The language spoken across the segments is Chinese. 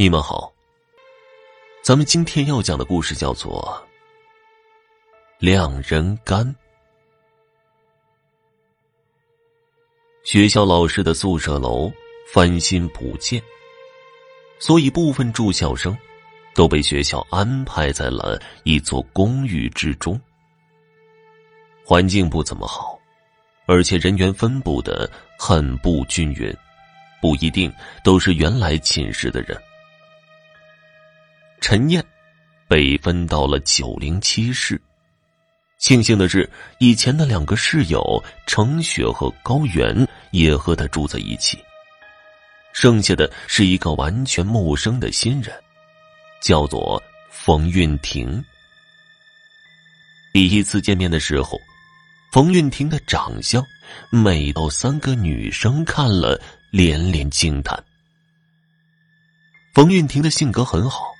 你们好，咱们今天要讲的故事叫做《两人干》。学校老师的宿舍楼翻新补建，所以部分住校生都被学校安排在了一座公寓之中。环境不怎么好，而且人员分布的很不均匀，不一定都是原来寝室的人。陈燕被分到了九零七室。庆幸的是，以前的两个室友程雪和高原也和他住在一起。剩下的是一个完全陌生的新人，叫做冯运婷。第一次见面的时候，冯运婷的长相美到三个女生看了连连惊叹。冯运婷的性格很好。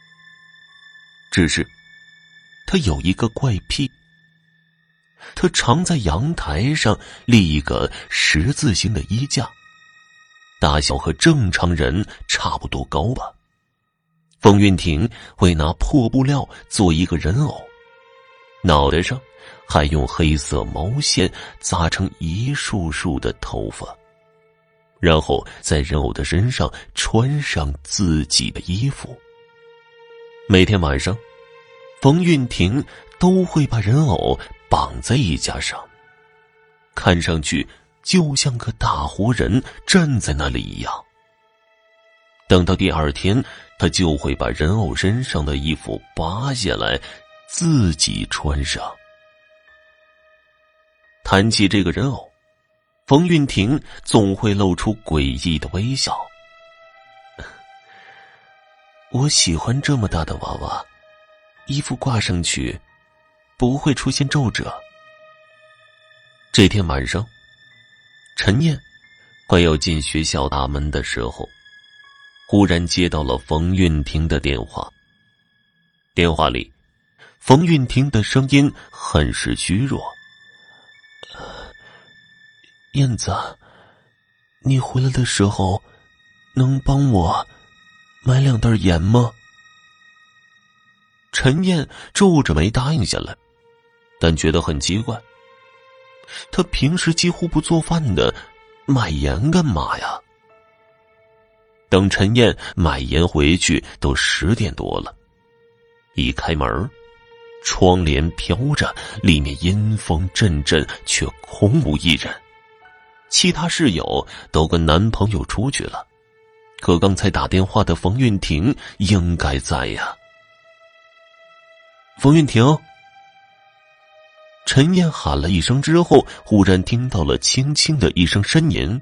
只是，他有一个怪癖。他常在阳台上立一个十字形的衣架，大小和正常人差不多高吧。冯运婷会拿破布料做一个人偶，脑袋上还用黑色毛线扎成一束束的头发，然后在人偶的身上穿上自己的衣服。每天晚上，冯运婷都会把人偶绑在衣架上，看上去就像个大活人站在那里一样。等到第二天，他就会把人偶身上的衣服扒下来，自己穿上。谈起这个人偶，冯运婷总会露出诡异的微笑。我喜欢这么大的娃娃，衣服挂上去不会出现皱褶。这天晚上，陈念快要进学校大门的时候，忽然接到了冯运婷的电话。电话里，冯运婷的声音很是虚弱：“燕子，你回来的时候能帮我？”买两袋盐吗？陈燕皱着眉答应下来，但觉得很奇怪。他平时几乎不做饭的，买盐干嘛呀？等陈燕买盐回去，都十点多了。一开门，窗帘飘着，里面阴风阵阵，却空无一人。其他室友都跟男朋友出去了。可刚才打电话的冯运婷应该在呀。冯运婷，陈燕喊了一声之后，忽然听到了轻轻的一声呻吟。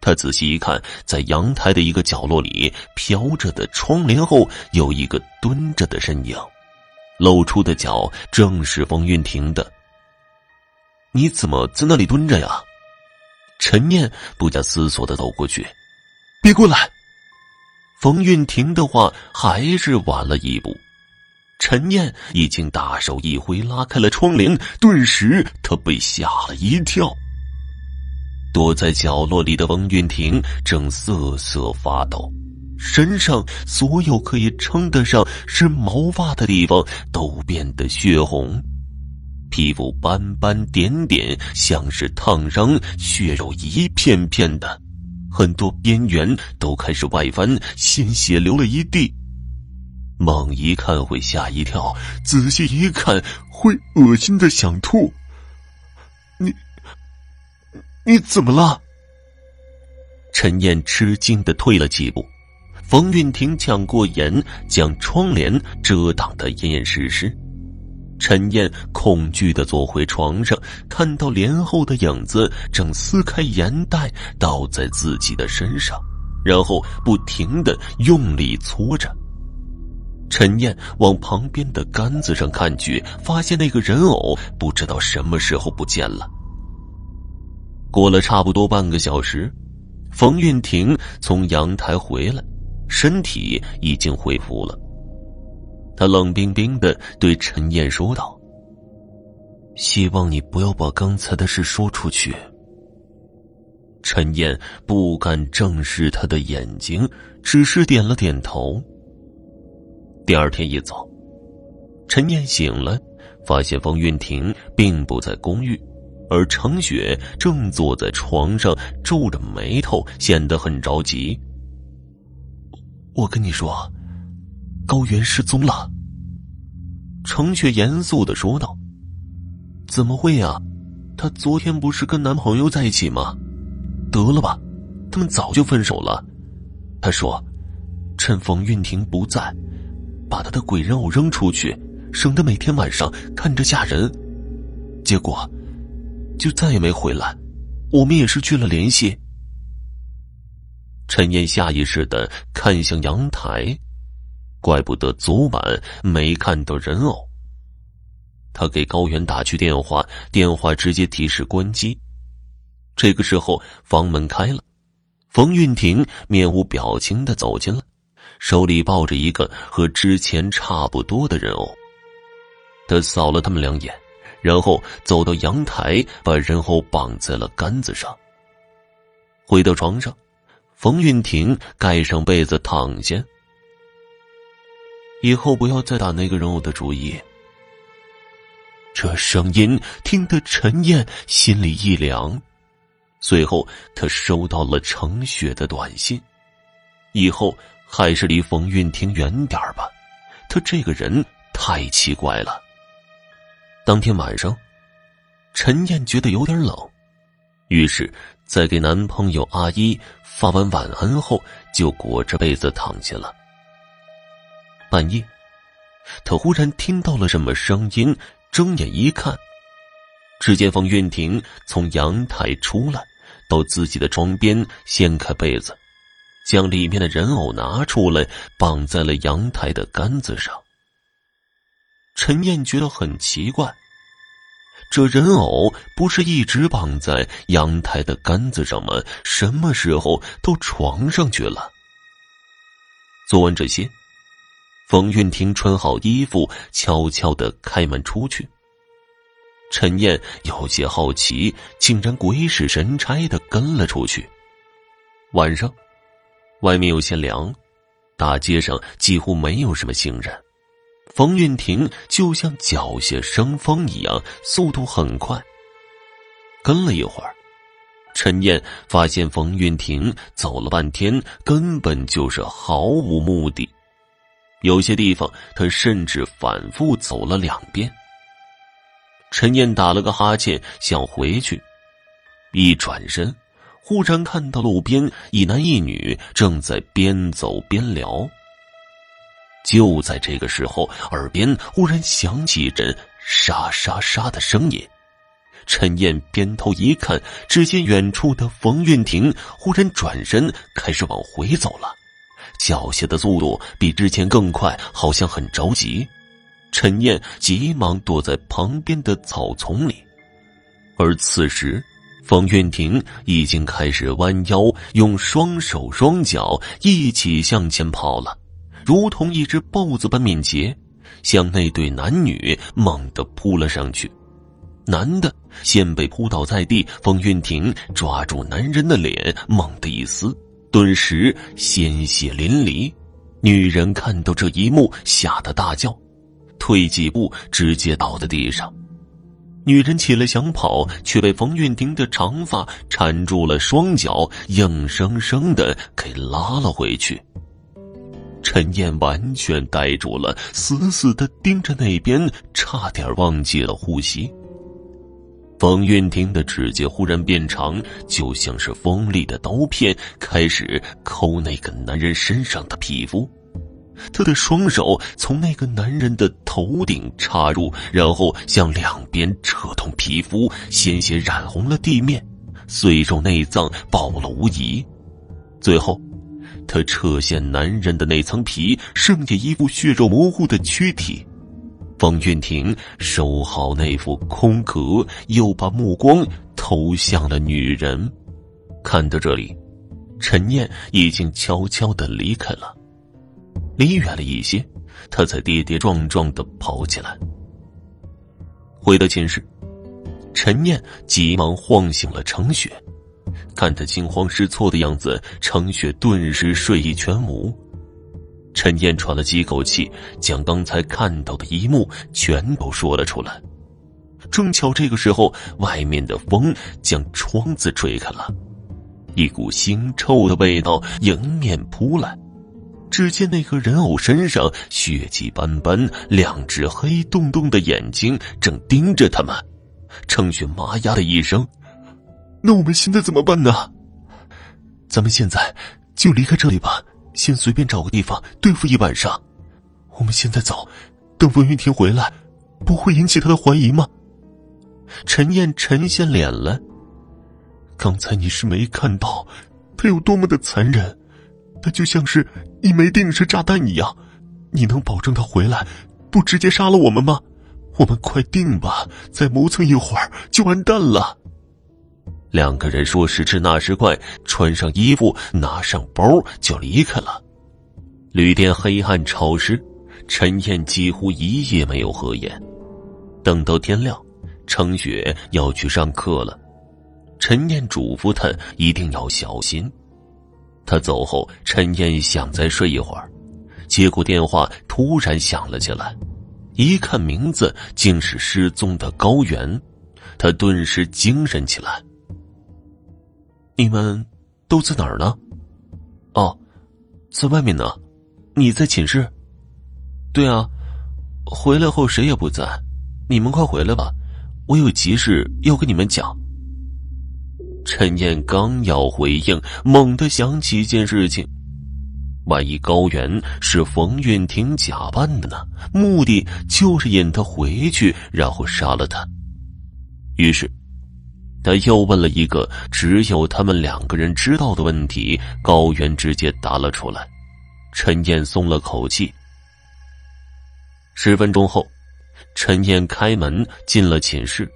他仔细一看，在阳台的一个角落里，飘着的窗帘后有一个蹲着的身影，露出的脚正是冯运婷的。你怎么在那里蹲着呀？陈燕不假思索的走过去，别过来。冯运婷的话还是晚了一步，陈燕已经大手一挥拉开了窗帘，顿时他被吓了一跳。躲在角落里的冯运婷正瑟瑟发抖，身上所有可以称得上是毛发的地方都变得血红，皮肤斑斑点点，像是烫伤，血肉一片片的。很多边缘都开始外翻，鲜血流了一地。猛一看会吓一跳，仔细一看会恶心的想吐。你，你怎么了？陈燕吃惊的退了几步，冯运婷抢过眼，将窗帘遮挡的严严实实。陈燕恐惧的坐回床上，看到帘后的影子正撕开盐袋倒在自己的身上，然后不停的用力搓着。陈燕往旁边的杆子上看去，发现那个人偶不知道什么时候不见了。过了差不多半个小时，冯运婷从阳台回来，身体已经恢复了。他冷冰冰的对陈燕说道：“希望你不要把刚才的事说出去。”陈燕不敢正视他的眼睛，只是点了点头，第二天一早，陈燕醒了，发现方韵婷并不在公寓，而程雪正坐在床上皱着眉头，显得很着急。我跟你说，高原失踪了。程雪严肃的说道：“怎么会呀？她昨天不是跟男朋友在一起吗？得了吧，他们早就分手了。她说，趁冯韵婷不在。”把他的鬼人偶扔出去，省得每天晚上看着吓人。结果，就再也没回来，我们也失去了联系。陈燕下意识的看向阳台，怪不得昨晚没看到人偶。他给高原打去电话，电话直接提示关机。这个时候，房门开了，冯运婷面无表情的走进来。手里抱着一个和之前差不多的人偶，他扫了他们两眼，然后走到阳台，把人偶绑在了杆子上。回到床上，冯运婷盖上被子躺下。以后不要再打那个人偶的主意。这声音听得陈燕心里一凉。随后，她收到了程雪的短信，以后。还是离冯运婷远点吧，他这个人太奇怪了。当天晚上，陈燕觉得有点冷，于是，在给男朋友阿一发完晚安后，就裹着被子躺下了。半夜，他忽然听到了什么声音，睁眼一看，只见冯运婷从阳台出来，到自己的床边掀开被子。将里面的人偶拿出来，绑在了阳台的杆子上。陈燕觉得很奇怪，这人偶不是一直绑在阳台的杆子上吗？什么时候到床上去了？做完这些，冯运婷穿好衣服，悄悄的开门出去。陈燕有些好奇，竟然鬼使神差的跟了出去。晚上。外面有些凉，大街上几乎没有什么行人。冯运婷就像脚下生风一样，速度很快。跟了一会儿，陈燕发现冯运婷走了半天，根本就是毫无目的。有些地方，他甚至反复走了两遍。陈燕打了个哈欠，想回去，一转身。忽然看到路边一男一女正在边走边聊。就在这个时候，耳边忽然响起一阵沙沙沙的声音。陈燕边头一看，只见远处的冯运婷忽然转身开始往回走了，脚下的速度比之前更快，好像很着急。陈燕急忙躲在旁边的草丛里，而此时。冯运婷已经开始弯腰，用双手双脚一起向前跑了，如同一只豹子般敏捷，向那对男女猛地扑了上去。男的先被扑倒在地，冯运婷抓住男人的脸，猛地一撕，顿时鲜血淋漓。女人看到这一幕，吓得大叫，退几步，直接倒在地上。女人起来想跑，却被冯运婷的长发缠住了双脚，硬生生的给拉了回去。陈燕完全呆住了，死死的盯着那边，差点忘记了呼吸。冯运婷的指甲忽然变长，就像是锋利的刀片，开始抠那个男人身上的皮肤。他的双手从那个男人的头顶插入，然后向两边扯动皮肤，鲜血染红了地面，碎肉内脏暴露无遗。最后，他扯下男人的那层皮，剩下一副血肉模糊的躯体。方运婷收好那副空壳，又把目光投向了女人。看到这里，陈念已经悄悄的离开了。离远了一些，他才跌跌撞撞的跑起来。回到寝室，陈念急忙晃醒了程雪，看他惊慌失措的样子，程雪顿时睡意全无。陈燕喘了几口气，将刚才看到的一幕全都说了出来。正巧这个时候，外面的风将窗子吹开了，一股腥臭的味道迎面扑来。只见那个人偶身上血迹斑斑，两只黑洞洞的眼睛正盯着他们。程雪妈呀的一声：“那我们现在怎么办呢？咱们现在就离开这里吧，先随便找个地方对付一晚上。我们现在走，等冯云婷回来，不会引起他的怀疑吗？”陈燕沉下脸来。刚才你是没看到，他有多么的残忍，他就像是一枚定时炸弹一样。你能保证他回来，不直接杀了我们吗？我们快定吧，再磨蹭一会儿就完蛋了。两个人说时迟那时快，穿上衣服，拿上包就离开了。旅店黑暗潮湿，陈燕几乎一夜没有合眼。等到天亮。程雪要去上课了，陈燕嘱咐他一定要小心。他走后，陈燕想再睡一会儿，结果电话突然响了起来，一看名字竟是失踪的高原，他顿时精神起来。你们都在哪儿呢？哦，在外面呢。你在寝室？对啊，回来后谁也不在，你们快回来吧。我有急事要跟你们讲。陈燕刚要回应，猛地想起一件事情：万一高原是冯运婷假扮的呢？目的就是引他回去，然后杀了他。于是，他又问了一个只有他们两个人知道的问题。高原直接答了出来，陈燕松了口气。十分钟后。陈燕开门进了寝室，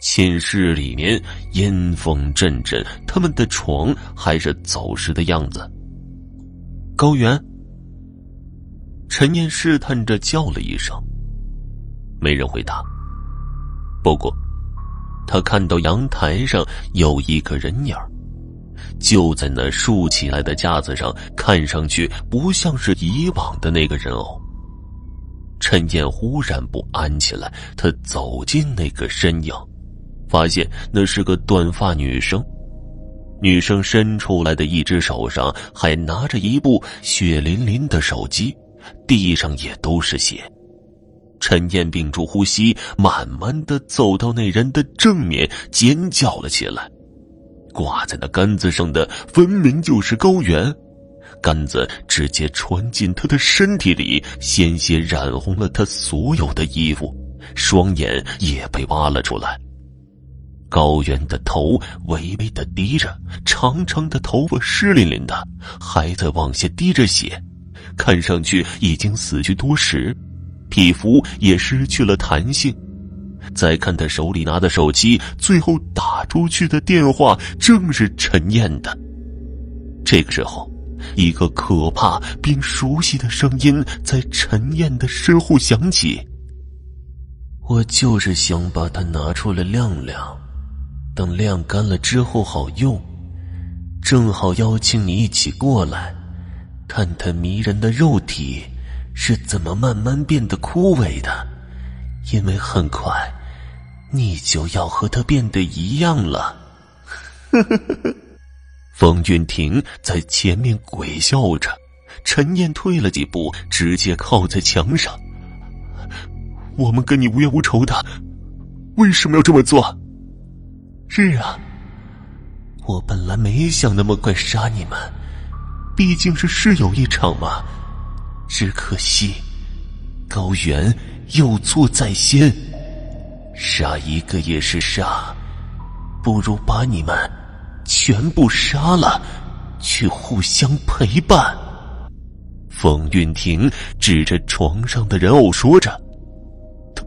寝室里面阴风阵阵，他们的床还是走失的样子。高原，陈燕试探着叫了一声，没人回答。不过，他看到阳台上有一个人影就在那竖起来的架子上，看上去不像是以往的那个人偶。陈燕忽然不安起来，他走近那个身影，发现那是个短发女生。女生伸出来的一只手上还拿着一部血淋淋的手机，地上也都是血。陈燕屏住呼吸，慢慢的走到那人的正面，尖叫了起来。挂在那杆子上的分明就是高原。杆子直接穿进他的身体里，鲜血染红了他所有的衣服，双眼也被挖了出来。高原的头微微的低着，长长的头发湿淋淋的，还在往下滴着血，看上去已经死去多时，皮肤也失去了弹性。再看他手里拿的手机，最后打出去的电话正是陈燕的。这个时候。一个可怕并熟悉的声音在陈燕的身后响起。我就是想把它拿出来晾晾，等晾干了之后好用。正好邀请你一起过来，看它迷人的肉体是怎么慢慢变得枯萎的。因为很快，你就要和它变得一样了。呵呵呵呵。冯运婷在前面鬼笑着，陈燕退了几步，直接靠在墙上。我们跟你无冤无仇的，为什么要这么做？是啊，我本来没想那么快杀你们，毕竟是室友一场嘛。只可惜，高原有错在先，杀一个也是杀，不如把你们。全部杀了，去互相陪伴。冯运婷指着床上的人偶说着，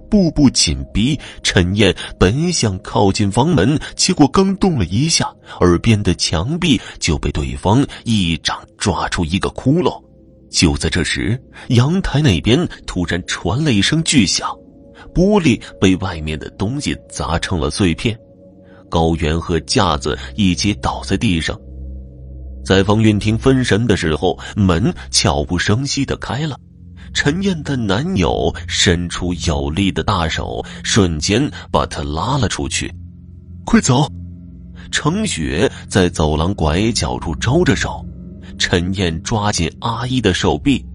步步紧逼。陈燕本想靠近房门，结果刚动了一下，耳边的墙壁就被对方一掌抓出一个窟窿。就在这时，阳台那边突然传了一声巨响，玻璃被外面的东西砸成了碎片。高原和架子一起倒在地上，在方韵婷分神的时候，门悄无声息的开了。陈燕的男友伸出有力的大手，瞬间把她拉了出去。快走！程雪在走廊拐角处招着手。陈燕抓紧阿姨的手臂：“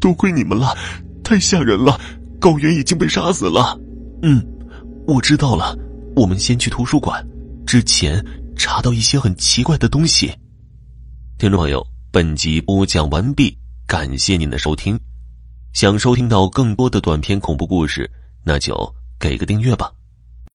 多亏你们了，太吓人了！高原已经被杀死了。”“嗯，我知道了。我们先去图书馆，之前查到一些很奇怪的东西。”听众朋友，本集播讲完毕，感谢您的收听。想收听到更多的短篇恐怖故事，那就给个订阅吧。